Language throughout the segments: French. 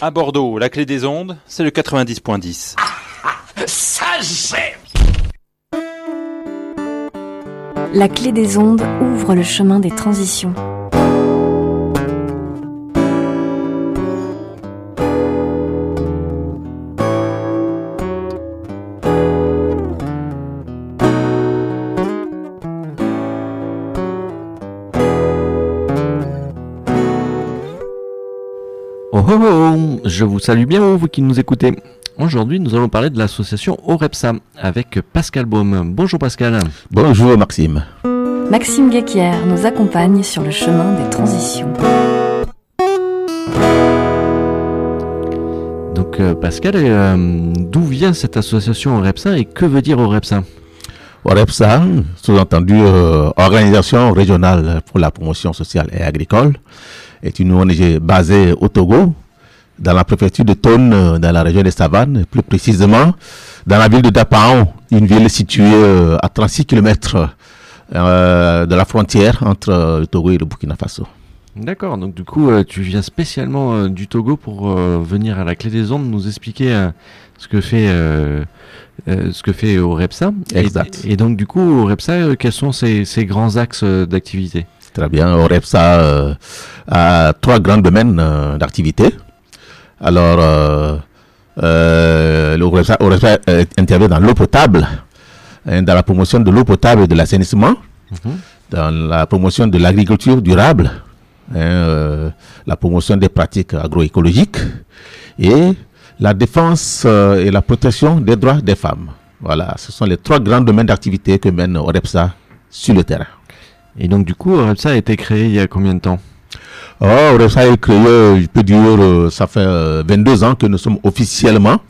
À Bordeaux, la clé des ondes, c'est le 90.10. Ça c'est La clé des ondes ouvre le chemin des transitions. Vous salue bien vous qui nous écoutez. Aujourd'hui, nous allons parler de l'association OREPSA avec Pascal Baume. Bonjour Pascal. Bonjour Maxime. Maxime Guéquière nous accompagne sur le chemin des transitions. Donc euh, Pascal, euh, d'où vient cette association OREPSA et que veut dire OREPSA? OREPSA, sous-entendu euh, Organisation régionale pour la promotion sociale et agricole, est une ONG basée au Togo, dans la préfecture de Tone, euh, dans la région des Savanes, plus précisément dans la ville de Dapaon, une ville située euh, à 36 km de la frontière entre euh, le Togo et le Burkina Faso. D'accord, donc du coup, euh, tu viens spécialement euh, du Togo pour euh, venir à la clé des ondes nous expliquer euh, ce que fait euh, euh, ce que fait OREPSA. Et- Exact. Et, donc du coup, OREPSA, euh, quels sont ses, ses grands axes euh, d'activité? Très bien. OREPSA euh, a trois grands domaines euh, d'activité. Alors, euh, euh, le OREPSA, euh, intervient dans l'eau potable, hein, dans la promotion de l'eau potable et de l'assainissement, Mhm. dans la promotion de l'agriculture durable, hein, euh, la promotion des pratiques agroécologiques et la défense et la protection des droits des femmes. Voilà, ce sont les trois grands domaines d'activité que mène OREPSA sur le terrain. Et donc du coup, OREPSA a été créé il y a combien de temps? Oh, Orepsa est créé, euh, je peux dire, euh, ça fait euh, 22 ans que nous sommes officiellement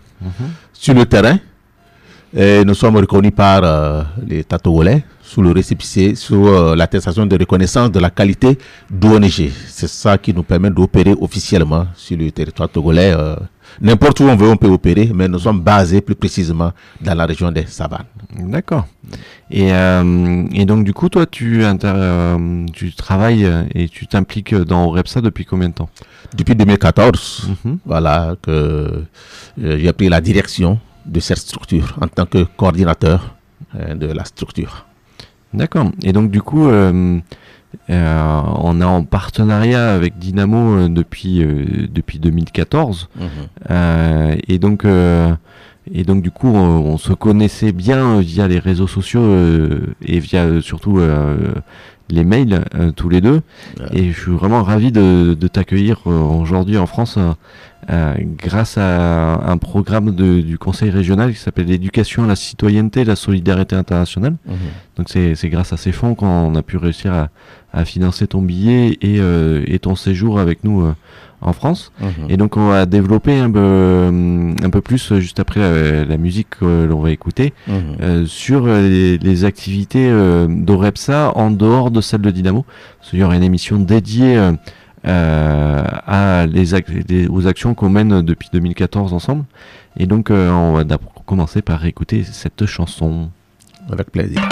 sur le terrain. Et nous sommes reconnus par euh, l'État togolais sous le récépissé, sous euh, l'attestation de reconnaissance de la qualité d'ONG. C'est ça qui nous permet d'opérer officiellement sur le territoire togolais. euh, N'importe où on veut, on peut opérer, mais nous sommes basés plus précisément dans la région des savanes. D'accord. Et, euh, et donc du coup, toi, tu, euh, tu travailles euh, et tu t'impliques dans OREPSA depuis combien de temps? Depuis 2014, Mhm. voilà que euh, j'ai pris la direction de cette structure en tant que coordinateur de la structure. D'accord. Et donc du coup, euh, on est en partenariat avec Dynamo euh, depuis euh, depuis 2014. Euh, et donc et donc du coup, on, on se connaissait bien via les réseaux sociaux et via surtout les mails euh, tous les deux. Et je suis vraiment ravi de, de t'accueillir euh, aujourd'hui en France euh, euh, grâce à un programme de- du Conseil régional qui s'appelle l'éducation à la citoyenneté et la solidarité internationale. Donc c'est c'est grâce à ces fonds qu'on a pu réussir à, à financer ton billet et, euh, et ton séjour avec nous euh, en France. Et donc on va développer un peu, euh, un peu plus euh, juste après euh, la musique que l'on va écouter euh, sur les, les activités euh, d'Orepsa en dehors de celle de Dynamo. Parce qu'il y aura une émission dédiée à les, ac- les- aux actions qu'on mène depuis 2014 ensemble. Et donc on va commencer par écouter cette chanson. Avec plaisir.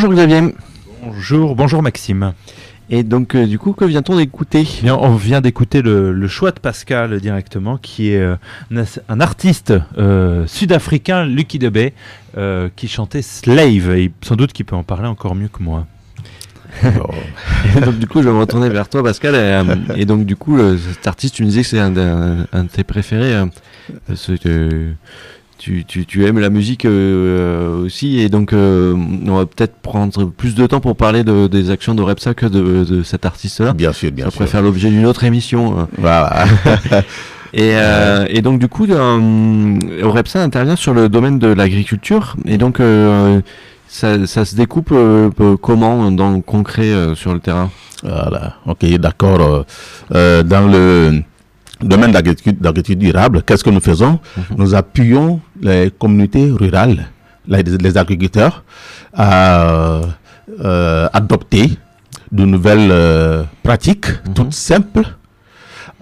Bonjour Xavier. Bonjour, bonjour Maxime. Et donc, euh, du coup, que vient-on d'écouter? Bien, on vient d'écouter le, le choix de Pascal directement, qui est euh, un, artiste euh, sud-africain, Lucky euh, qui chantait Slave. Et sans doute qu'il peut en parler encore mieux que moi. Et donc, du coup, je vais me retourner vers toi, Pascal. Et, et donc, du coup, le- cet artiste, tu me disais que c'est un, de tes préférés. que tu, tu, tu aimes la musique euh, aussi. Et donc, euh, on va peut-être prendre plus de temps pour parler de, des actions de Repsa que de, de cet artiste-là. Bien sûr, bien Ça sûr. pourrait faire l'objet d'une autre émission. euh. Voilà. Et, euh, et donc du coup, euh, Orepsa intervient sur le domaine de l'agriculture. Et donc, euh, ça, ça se découpe euh, euh, comment dans le concret euh, sur le terrain? Voilà, ok, d'accord. Euh, euh, dans le domaine d'agriculture durable, qu'est-ce que nous faisons? Nous appuyons les communautés rurales, les, les agriculteurs, à euh, adopter de nouvelles euh, pratiques toutes simples,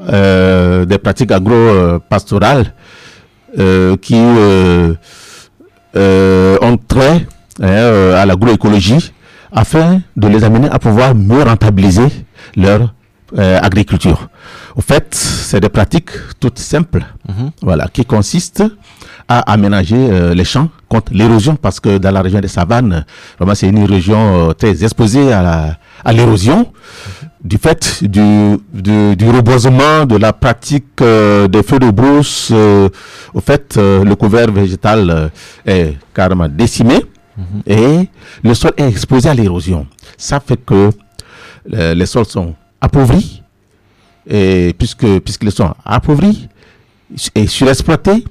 euh, des pratiques agro-pastorales qui ont trait hein, à l'agroécologie afin de les amener à pouvoir mieux rentabiliser leur euh, agriculture. Au fait, c'est des pratiques toutes simples, Mhm. voilà, qui consistent à aménager euh, les champs contre l'érosion, parce que dans la région des savanes, vraiment, c'est une région euh, très exposée à l'érosion du fait du, du, du reboisement, de la pratique des feux de brousse, au fait, le couvert végétal est carrément décimé et le sol est exposé à l'érosion. Ça fait que les sols sont appauvris et puisque, puisqu'ils sont appauvris et surexploités,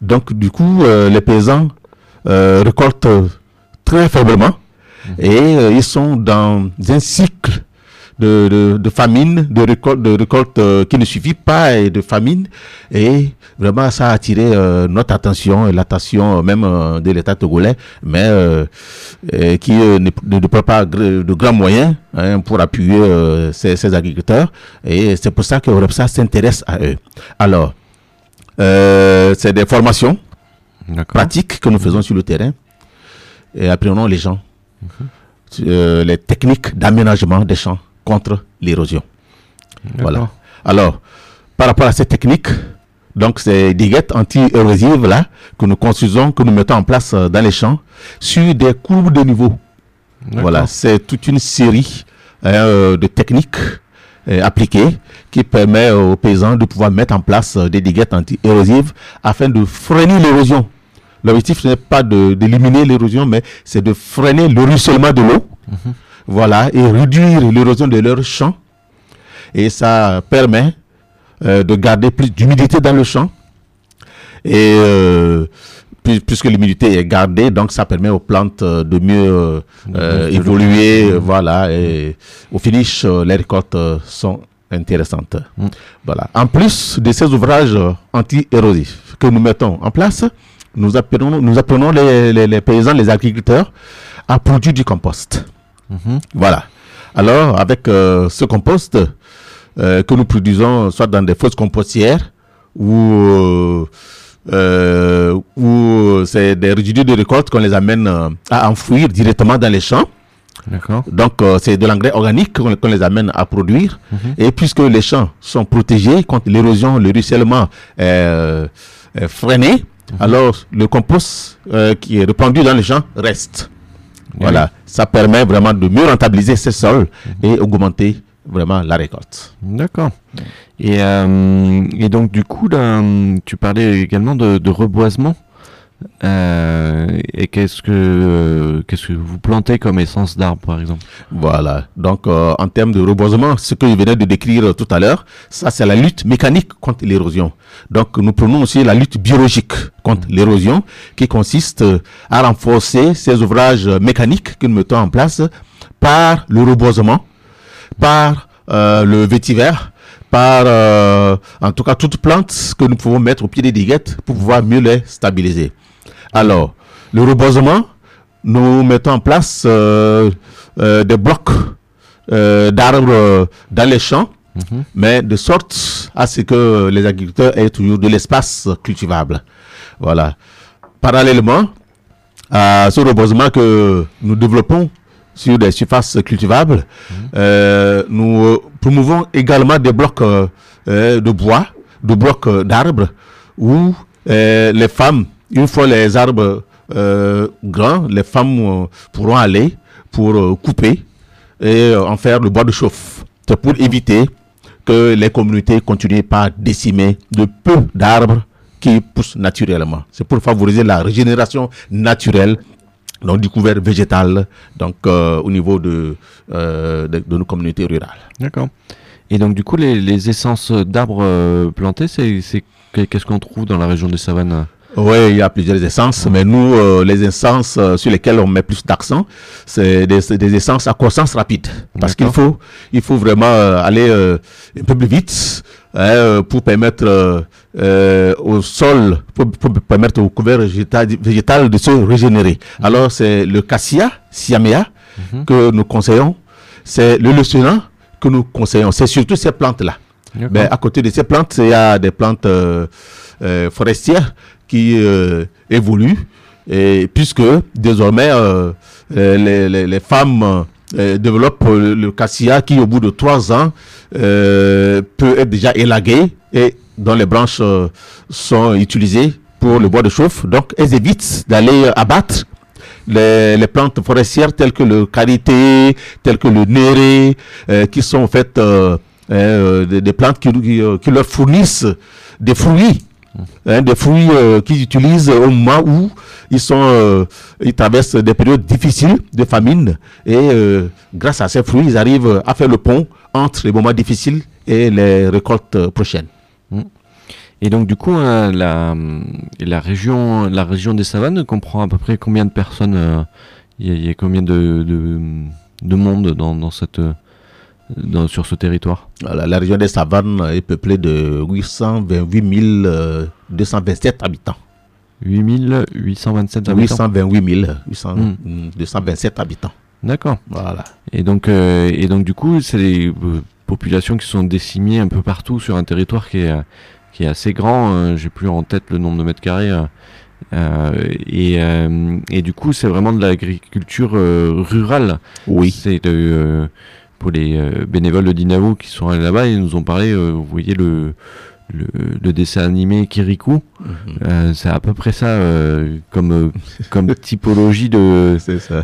donc du coup, euh, les paysans euh, récoltent très faiblement et euh, ils sont dans un cycle de, de, de famine, de récolte, de récolte euh, qui ne suffit pas et de famine. Et vraiment, ça a attiré euh, notre attention et l'attention euh, même euh, de l'État togolais, mais qui ne, ne déploie pas de grands moyens hein, pour appuyer ces, ces agriculteurs. Et c'est pour ça que Repsa s'intéresse à eux. Alors, c'est des formations pratiques que nous faisons sur le terrain et apprenons les gens euh, les techniques d'aménagement des champs contre l'érosion. Voilà. Alors, par rapport à ces techniques, donc c'est des guettes anti-érosives là que nous construisons, que nous mettons en place euh, dans les champs sur des courbes de niveau. Voilà, c'est toute une série hein, euh, de techniques euh, appliquées qui permet aux paysans de pouvoir mettre en place des diguettes anti-érosives afin de freiner l'érosion. L'objectif ce n'est pas d'éliminer l'érosion, mais c'est de freiner le ruissellement de l'eau. Voilà, et réduire l'érosion de leurs champs. Et ça permet euh, de garder plus d'humidité dans le champ. Et euh, puis- puisque l'humidité est gardée, donc ça permet aux plantes euh, de mieux euh, évoluer. Voilà, et au finish, les récoltes sont intéressantes. Mm. Voilà. En plus de ces ouvrages anti-érosifs que nous mettons en place, nous apprenons, nous apprenons les, les- les paysans, les agriculteurs à produire du compost. Mhm. Voilà. Alors, avec euh, ce compost euh, que nous produisons soit dans des fosses compostières ou, euh, ou c'est des résidus de récolte qu'on les amène à enfouir directement dans les champs. D'accord. Donc, euh, c'est de l'engrais organique qu'on les amène à produire. Et puisque les champs sont protégés contre l'érosion, le ruissellement est, euh, freiné, alors le compost euh, qui est répandu dans les champs reste. Voilà, ça permet vraiment de mieux rentabiliser ces sols et augmenter vraiment la récolte. D'accord. Et, euh, et donc du coup, là, tu parlais également de, de reboisement. Euh, et qu'est-ce que euh, qu'est-ce que vous plantez comme essence d'arbre, par exemple? Voilà. Donc, euh, en termes de reboisement, ce que je venais de décrire tout à l'heure, ça, c'est la lutte mécanique contre l'érosion. Donc, nous prenons aussi la lutte biologique contre l'érosion, qui consiste à renforcer ces ouvrages mécaniques que nous mettons en place par le reboisement, par le vétiver, par, en tout cas, toute plante que nous pouvons mettre au pied des diguettes pour pouvoir mieux les stabiliser. Alors, le reboisement, nous mettons en place euh, euh, des blocs euh, d'arbres dans les champs, mais de sorte à ce que les agriculteurs aient toujours de l'espace cultivable. Voilà. Parallèlement à ce reboisement que nous développons sur des surfaces cultivables, euh, nous promouvons également des blocs de bois, de blocs d'arbres, où les femmes, une fois les arbres euh, grands, les femmes euh, pourront aller pour euh, couper et en faire le bois de chauffe. C'est pour éviter que les communautés continuent par décimer de peu d'arbres qui poussent naturellement. C'est pour favoriser la régénération naturelle donc du couvert végétal donc euh, au niveau de, euh, de, de nos communautés rurales. D'accord. Et donc du coup, les, les essences d'arbres plantés, c'est- qu'est-ce qu'on trouve dans la région des savanes? Oui, il y a plusieurs essences, mais nous, euh, les essences euh, sur lesquelles on met plus d'accent, c'est des, essences à croissance rapide. Parce qu'il faut, il faut vraiment euh, aller un peu plus vite hein, pour permettre euh, au sol, pour, pour permettre au couvert végétal, végétal de se régénérer. Alors, c'est le cassia, siamea, que nous conseillons. C'est le lecena que nous conseillons. C'est surtout ces plantes-là. Mais à côté de ces plantes, il y a des plantes euh, euh, forestières qui euh, évoluent. Et puisque désormais, euh, euh, les, les- les femmes développent le cassia qui, au bout de trois ans, peut être déjà élagué et dont les branches sont utilisées pour le bois de chauffe. Donc, elles évitent d'aller abattre les, les plantes forestières telles que le karité, telles que le néré, euh, qui sont en fait euh, euh, des, des plantes qui, qui, qui leur fournissent des fruits. Hein, des fruits euh, qu'ils utilisent au moment où ils sont euh, ils traversent des périodes difficiles de famine et euh, grâce à ces fruits ils arrivent à faire le pont entre les moments difficiles et les récoltes prochaines. Et donc du coup, euh, la, la région, la région des savanes comprend à peu près combien de personnes Il y, a- combien de, de, de monde dans, dans cette, dans, sur ce territoire Voilà, la région des savanes est peuplée de 828 euh, 227 habitants. 8827 habitants. 828 000, 800, Hmm. mm, 227 habitants. D'accord. Voilà. Et donc, euh, et donc du coup, c'est des euh, populations qui sont décimées un peu partout sur un territoire qui est, euh, qui est assez grand. euh, J'ai plus en tête le nombre de mètres carrés. euh, euh, et, euh, et du coup, c'est vraiment de l'agriculture euh, rurale. Oui. C'est de, euh, pour les euh, bénévoles de Dinavo qui sont allés là-bas, ils nous ont parlé. euh, vous voyez le le, le dessin animé Kirikou, euh, c'est à peu près ça euh, comme euh, comme typologie de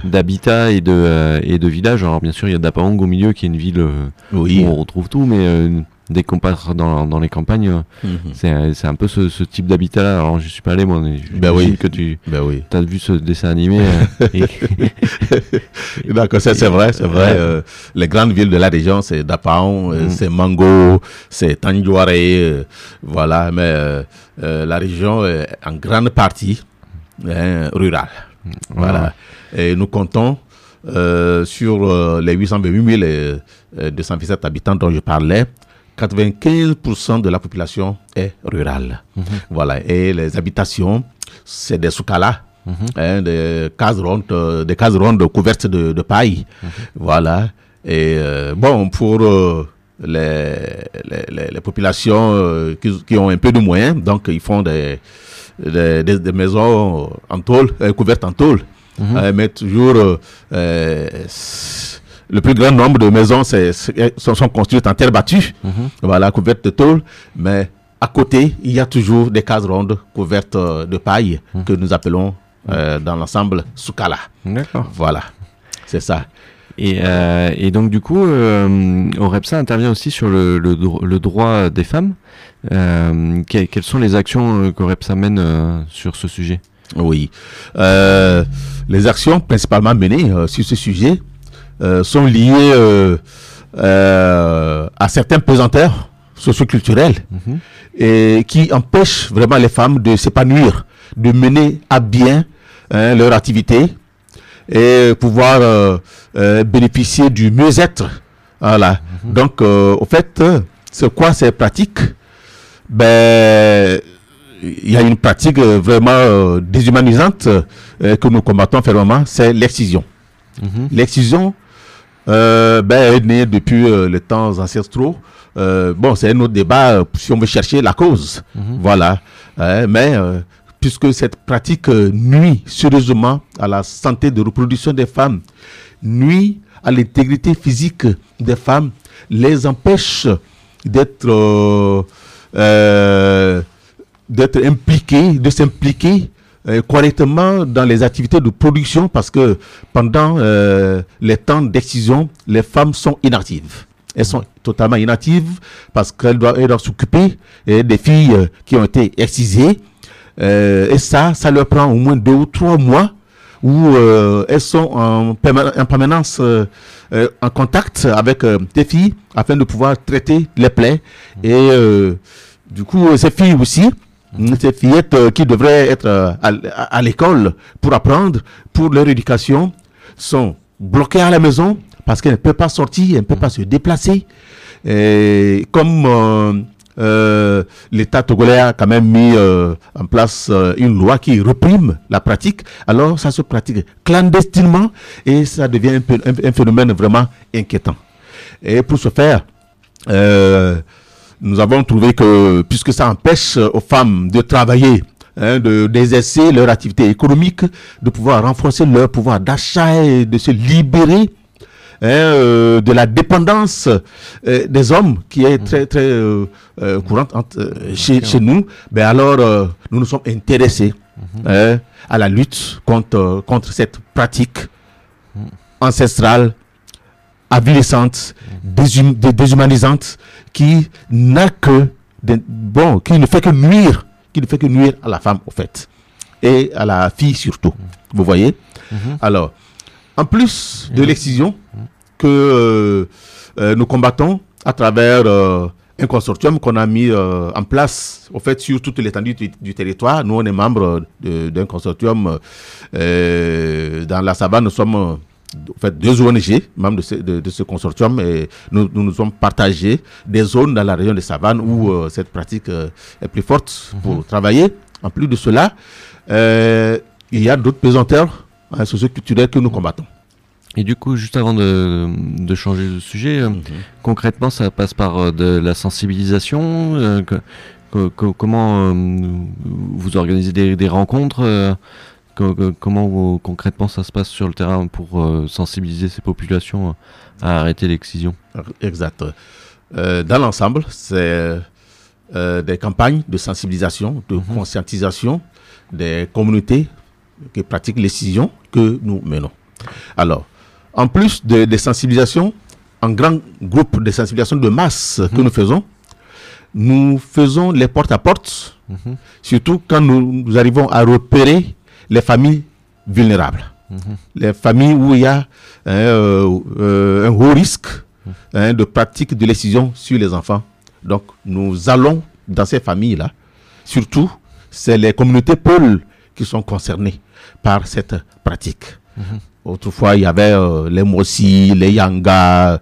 d'habitat et de et de village. Alors bien sûr, il y a Dapahong au milieu qui est une ville Oui. où on retrouve tout, mais dès qu'on passe dans, dans les campagnes, Mhm. c'est un peu ce, ce type d'habitat. Alors je suis pas allé moi, mais Ben oui. que tu Ben oui. as vu ce dessin animé. euh, et- D'accord, ça, c'est vrai, c'est vrai. euh, les grandes villes de la région, c'est Dapaon, euh, Mm. c'est Mango, c'est Tanjouare, euh, voilà. Mais euh, la région est en grande partie hein, rurale. Voilà. Et nous comptons sur les 828 000 et, euh, 227 habitants dont je parlais. 95% de la population est rurale. Voilà. Et les habitations, c'est des soukala, hein, des cases rondes, euh, des cases rondes couvertes de, de paille. Voilà. Et euh, bon, pour euh, les, les, les- les populations euh, qui, qui ont un peu de moyens, donc ils font des, des, maisons en tôle, couvertes en tôle. Mhm. Mais toujours, le plus grand nombre de maisons sont, sont construites en terre battue, Mhm. voilà, couvertes de tôle, mais à côté, il y a toujours des cases rondes couvertes euh, de paille Mhm. que nous appelons euh, dans l'ensemble soukala. D'accord. Voilà, c'est ça. Et, euh, et donc du coup, euh, Orepsa intervient aussi sur le, le, dro- le droit des femmes. Euh, que- quelles sont les actions qu'Orepsa mène sur ce sujet? Oui. Les actions principalement menées sur ce sujet sont liées euh, euh, à certains pesanteurs socioculturels Mhm. et qui empêchent vraiment les femmes de s'épanouir, de mener à bien hein, leur activité et pouvoir euh, euh, bénéficier du mieux-être. Voilà. Donc, euh, au fait, euh, c'est quoi ces pratiques? Ben, il y a une pratique euh, vraiment euh, déshumanisante euh, que nous combattons fermement, c'est l'excision. Mhm. L'excision euh, ben, est née depuis euh, les temps ancestraux. Euh, bon, c'est un autre débat euh, si on veut chercher la cause. Mhm. Voilà. Hein, mais euh, puisque cette pratique euh, nuit sérieusement à la santé de reproduction des femmes, nuit à l'intégrité physique des femmes, les empêche d'être euh, euh, d'être impliqués, de s'impliquer euh, correctement dans les activités de production parce que pendant euh, les temps d'excision, les femmes sont inactives. Elles sont totalement inactives parce qu'elles doivent, doivent s'occuper euh, des filles euh, qui ont été excisées. Euh, et ça, ça leur prend au moins deux ou trois mois où euh, elles sont en, perma- en permanence euh, euh, en contact avec euh, des filles afin de pouvoir traiter les plaies. Et euh, du coup, euh, ces filles aussi, ces fillettes euh, qui devraient être euh, à, l'école pour apprendre, pour leur éducation, sont bloquées à la maison parce qu'elles ne peuvent pas sortir, elles ne peuvent pas se déplacer. Et comme euh, l'État togolais a quand même mis en place une loi qui réprime la pratique, alors ça se pratique clandestinement et ça devient un, un- phénomène vraiment inquiétant. Et pour ce faire, nous avons trouvé que puisque ça empêche euh, aux femmes de travailler, hein, de d'exercer leur activité économique, de pouvoir renforcer leur pouvoir d'achat et de se libérer hein, euh, de la dépendance euh, des hommes qui est très très euh, euh, courante entre, euh, chez, chez nous, ben alors nous nous sommes intéressés hein, à la lutte contre, contre cette pratique ancestrale, avilissante, déshum- dé- déshumanisante, qui n'a que bon, qui ne fait que nuire, qui ne fait que nuire à la femme au fait et à la fille surtout. Vous voyez? Alors, en plus de l'excision que euh, euh, nous combattons à travers euh, un consortium qu'on a mis en place, au fait, sur toute l'étendue du, du territoire. Nous, on est membre d'un consortium dans la savane. Nous sommes en fait, deux ONG, membres de ce, de, de ce consortium, et nous, nous nous sommes partagés des zones dans la région des savanes où euh, cette pratique euh, est plus forte pour travailler. En plus de cela, euh, il y a d'autres pesanteurs hein, socioculturels que nous combattons. Et du coup, juste avant de, de changer de sujet, euh, concrètement, ça passe par de la sensibilisation. que- que- que- comment vous organisez des, des rencontres Comment concrètement ça se passe sur le terrain pour euh, sensibiliser ces populations euh, à arrêter l'excision? Exact. Euh, dans l'ensemble, c'est euh, des campagnes de sensibilisation, de conscientisation des communautés qui pratiquent l'excision que nous menons. Alors, en plus de- des sensibilisations, en grand groupe de sensibilisation de masse que nous faisons, nous faisons les porte-à-porte, Mhm. surtout quand nous, nous arrivons à repérer les familles vulnérables. Les familles où il y a hein, euh, euh, un haut risque hein, de pratique de l'excision sur les enfants. Donc, nous allons dans ces familles-là. Surtout, c'est les communautés pôles qui sont concernées par cette pratique. Autrefois, il y avait euh, les Mossi, les Yanga,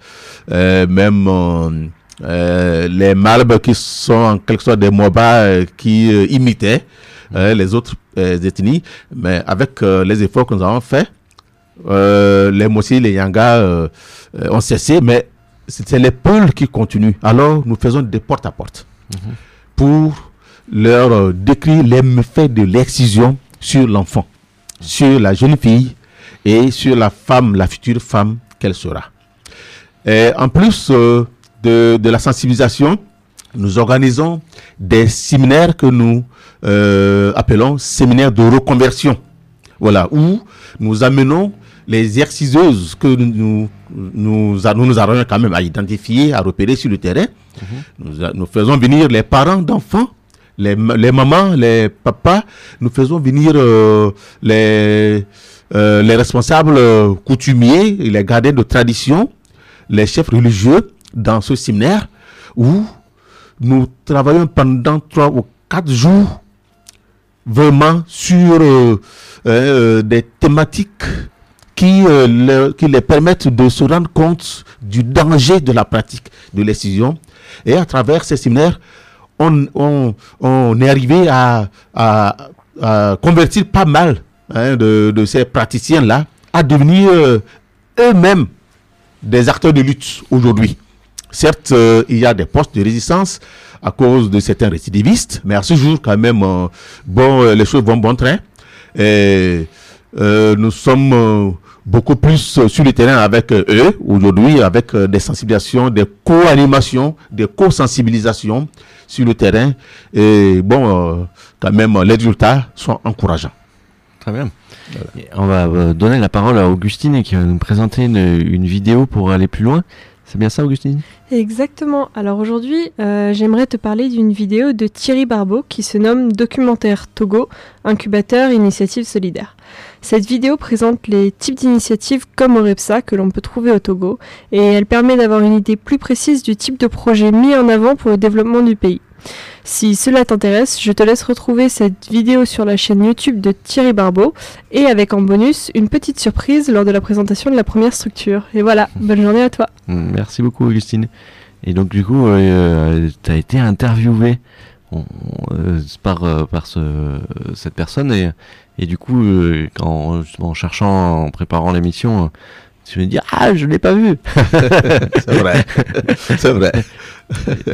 même les Malbes qui sont en quelque sorte des Moba euh, qui imitaient les autres euh, ethnies. Mais avec euh, les efforts que nous avons faits, euh, les Mossi, les Yanga euh, euh, ont cessé, mais c'est les pôles qui continuent. Alors, nous faisons des porte-à-porte pour leur euh, décrire les méfaits de l'excision sur l'enfant, sur la jeune fille et sur la femme, la future femme qu'elle sera. Et en plus euh, de, de la sensibilisation, nous organisons des séminaires que nous euh, appelons séminaires de reconversion. Voilà, où nous amenons les exerciceuses que nous, nous, nous, nous quand même à identifier, à repérer sur le terrain. Nous, a- nous faisons venir les parents d'enfants, les, les mamans, les papas. Nous faisons venir euh, les, euh, les responsables euh, coutumiers, les gardiens de tradition, les chefs religieux dans ce séminaire où nous travaillons pendant trois ou quatre jours vraiment sur euh, euh, des thématiques qui, euh, les permettent de se rendre compte du danger de la pratique de l'excision. Et à travers ces séminaires, on, on, est arrivé à, convertir pas mal hein, de, de ces praticiens-là à devenir euh, eux-mêmes des acteurs de lutte aujourd'hui. Certes, euh, il y a des postes de résistance à cause de certains récidivistes, mais à ce jour, quand même, euh, bon, euh, les choses vont bon train. Et euh, nous sommes euh, beaucoup plus euh, sur le terrain avec euh, eux aujourd'hui, avec euh, des sensibilisations, des co-animations, des co-sensibilisations sur le terrain. Et bon, euh, quand même, les résultats sont encourageants. Très bien. On va euh, donner la parole à Augustine qui va nous présenter une, une vidéo pour aller plus loin. C'est bien ça, Augustine? Exactement. Alors aujourd'hui, euh, j'aimerais te parler d'une vidéo de Thierry Barbeau qui se nomme Documentaire Togo, incubateur initiative solidaire. Cette vidéo présente les types d'initiatives comme Orepsa que l'on peut trouver au Togo et elle permet d'avoir une idée plus précise du type de projet mis en avant pour le développement du pays. Si cela t'intéresse, je te laisse retrouver cette vidéo sur la chaîne YouTube de Thierry Barbeau et avec en bonus une petite surprise lors de la présentation de la première structure. Et voilà, bonne journée à toi. Merci beaucoup, Augustine. Et donc, du coup, tu as été interviewé on- euh, par, euh, par ce, cette personne. Et, et du coup, euh, quand, en cherchant, en préparant l'émission, euh, tu me dis Ah, je l'ai pas vu C'est vrai. C'est vrai.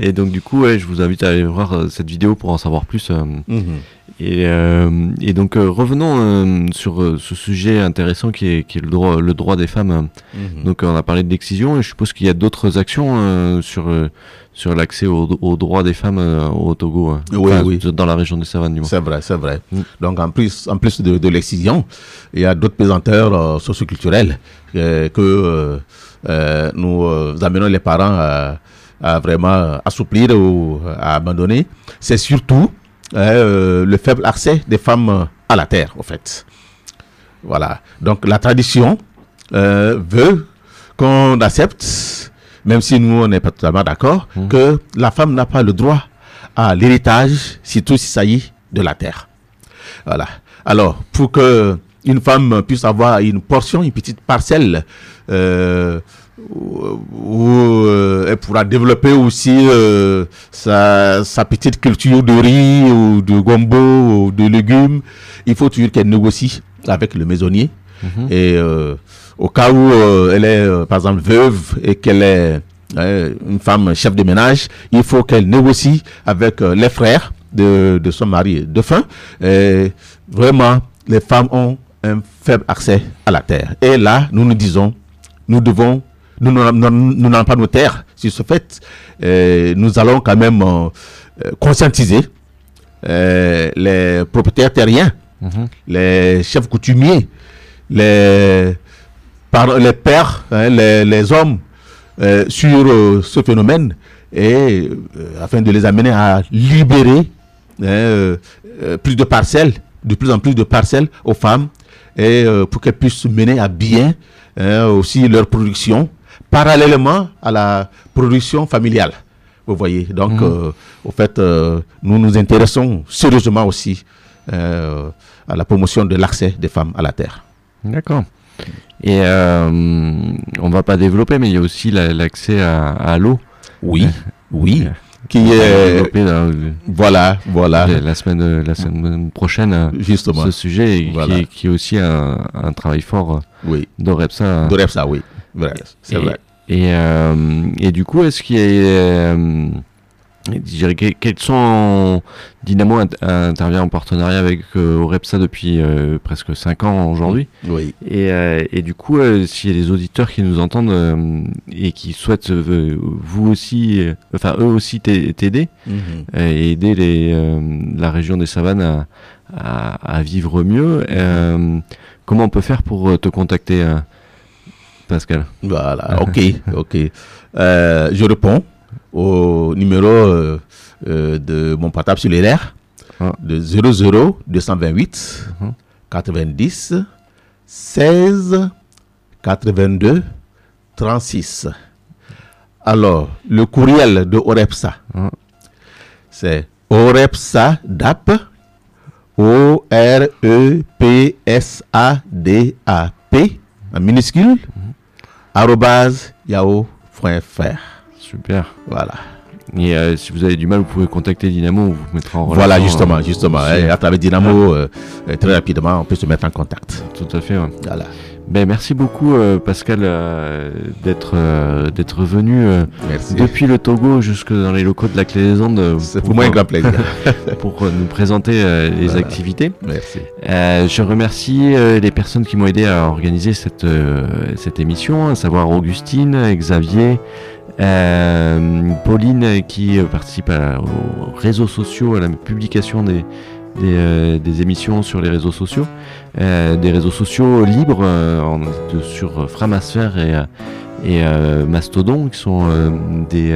Et donc, du coup, ouais, je vous invite à aller voir euh, cette vidéo pour en savoir plus. euh, Mhm. Et, euh, et donc euh, revenons euh, sur ce sujet intéressant qui est, qui est le, droit, le droit des femmes. Mhm. Donc on a parlé de l'excision et je suppose qu'il y a d'autres actions euh, sur, sur l'accès aux au droits des femmes au Togo. hein. Oui, oui. Dans la région des savanes du moins. C'est vrai, c'est vrai. Mm. Donc en plus, en plus de, de l'excision, il y a d'autres présenteurs euh, socioculturels que nous amenons les parents à, à vraiment assouplir ou à abandonner. C'est surtout euh, le faible accès des femmes euh, à la terre, au fait. Voilà. Donc la tradition euh, veut qu'on accepte, même si nous on n'est pas totalement d'accord, Mm. que la femme n'a pas le droit à l'héritage, surtout si ça y est, de la terre. Voilà. Alors, pour que une femme puisse avoir une portion, une petite parcelle, euh, où, euh, elle pourra développer aussi euh, sa, sa petite culture de riz ou de gombo ou de légumes, il faut toujours qu'elle négocie avec le maisonnier. Mhm. Et euh, au cas où euh, elle est, par exemple, veuve et qu'elle est une femme chef de ménage, il faut qu'elle négocie avec les frères de, de son mari défunt. Et vraiment, les femmes ont un faible accès à la terre. Et là, nous nous disons, nous devons, nous n'avons nous, nous n'avons pas nos terres. Sur ce fait, euh, nous allons quand même euh, euh, conscientiser euh, les propriétaires terriens Mhm. les chefs coutumiers, les, par, les pères, hein, les, les hommes euh, sur ce phénomène et afin de les amener à libérer hein, plus de parcelles, de plus en plus de parcelles aux femmes et pour qu'elles puissent mener à bien hein, aussi leur production parallèlement à la production familiale. Vous voyez, donc Mhm. euh, au fait, euh, nous nous intéressons sérieusement aussi euh, à la promotion de l'accès des femmes à la terre. D'accord. Et on va pas développer, mais il y a aussi la- l'accès à, à l'eau. Oui, oui. Qui est dans- voilà, voilà, la, semaine, la semaine prochaine justement. ce sujet Voilà. qui, est, qui est aussi un, un travail fort Oui, d'Orepsa. de ça, oui. Vrai, c'est vrai. Et, euh, et du coup, est-ce qu'il y a, euh, quels sont Dynamo int- intervient en partenariat avec euh, Orepsa depuis euh, presque 5 ans aujourd'hui. Oui. Et, euh, et du coup, s'il y a des auditeurs qui nous entendent et qui souhaitent vous aussi, enfin eux aussi t'a- t'aider Mhm. euh, et aider les, la région des savanes à, à, à vivre mieux, comment on peut faire pour te contacter, Pascal Voilà, ok, ok. Euh, je réponds au numéro euh, euh, de mon portable cellulaire Ah. de 00 228 Mhm. 90 16 82 36. Alors, le courriel de Orepsa, Ah. c'est Orepsa DAP, E O-R-E-P-S-A-D-A-P, en minuscule, yahoo.fr. Super. Voilà. Et euh, si vous avez du mal, vous pouvez contacter Dynamo, on vous mettra en relation. Voilà, justement, euh, justement. hein, à travers Dynamo, euh, euh, très rapidement, on peut se mettre en contact. Tout à fait. ouais. Voilà. Ben, merci beaucoup, euh, Pascal, euh, d'être euh, d'être venu depuis le Togo jusque dans les locaux de la Clé des Andes. C'est pour moi un grand plaisir. pour nous présenter les Voilà. activités. Merci. Je remercie les personnes qui m'ont aidé à organiser cette, cette émission, à savoir Augustine, Xavier, Pauline qui participe à- aux réseaux sociaux, à la publication des, des, euh, des émissions sur les réseaux sociaux, euh, des réseaux sociaux libres euh, sur Framasphère et, et Mastodon qui sont des,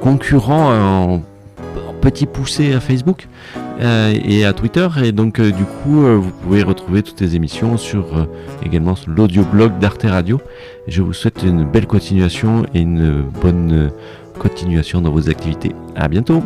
concurrents en, en petit poussé à Facebook et à Twitter. Et donc, du coup, vous pouvez retrouver toutes les émissions sur également sur l'audioblog d'Arte Radio. Je vous souhaite une belle continuation et une bonne continuation dans vos activités. À bientôt!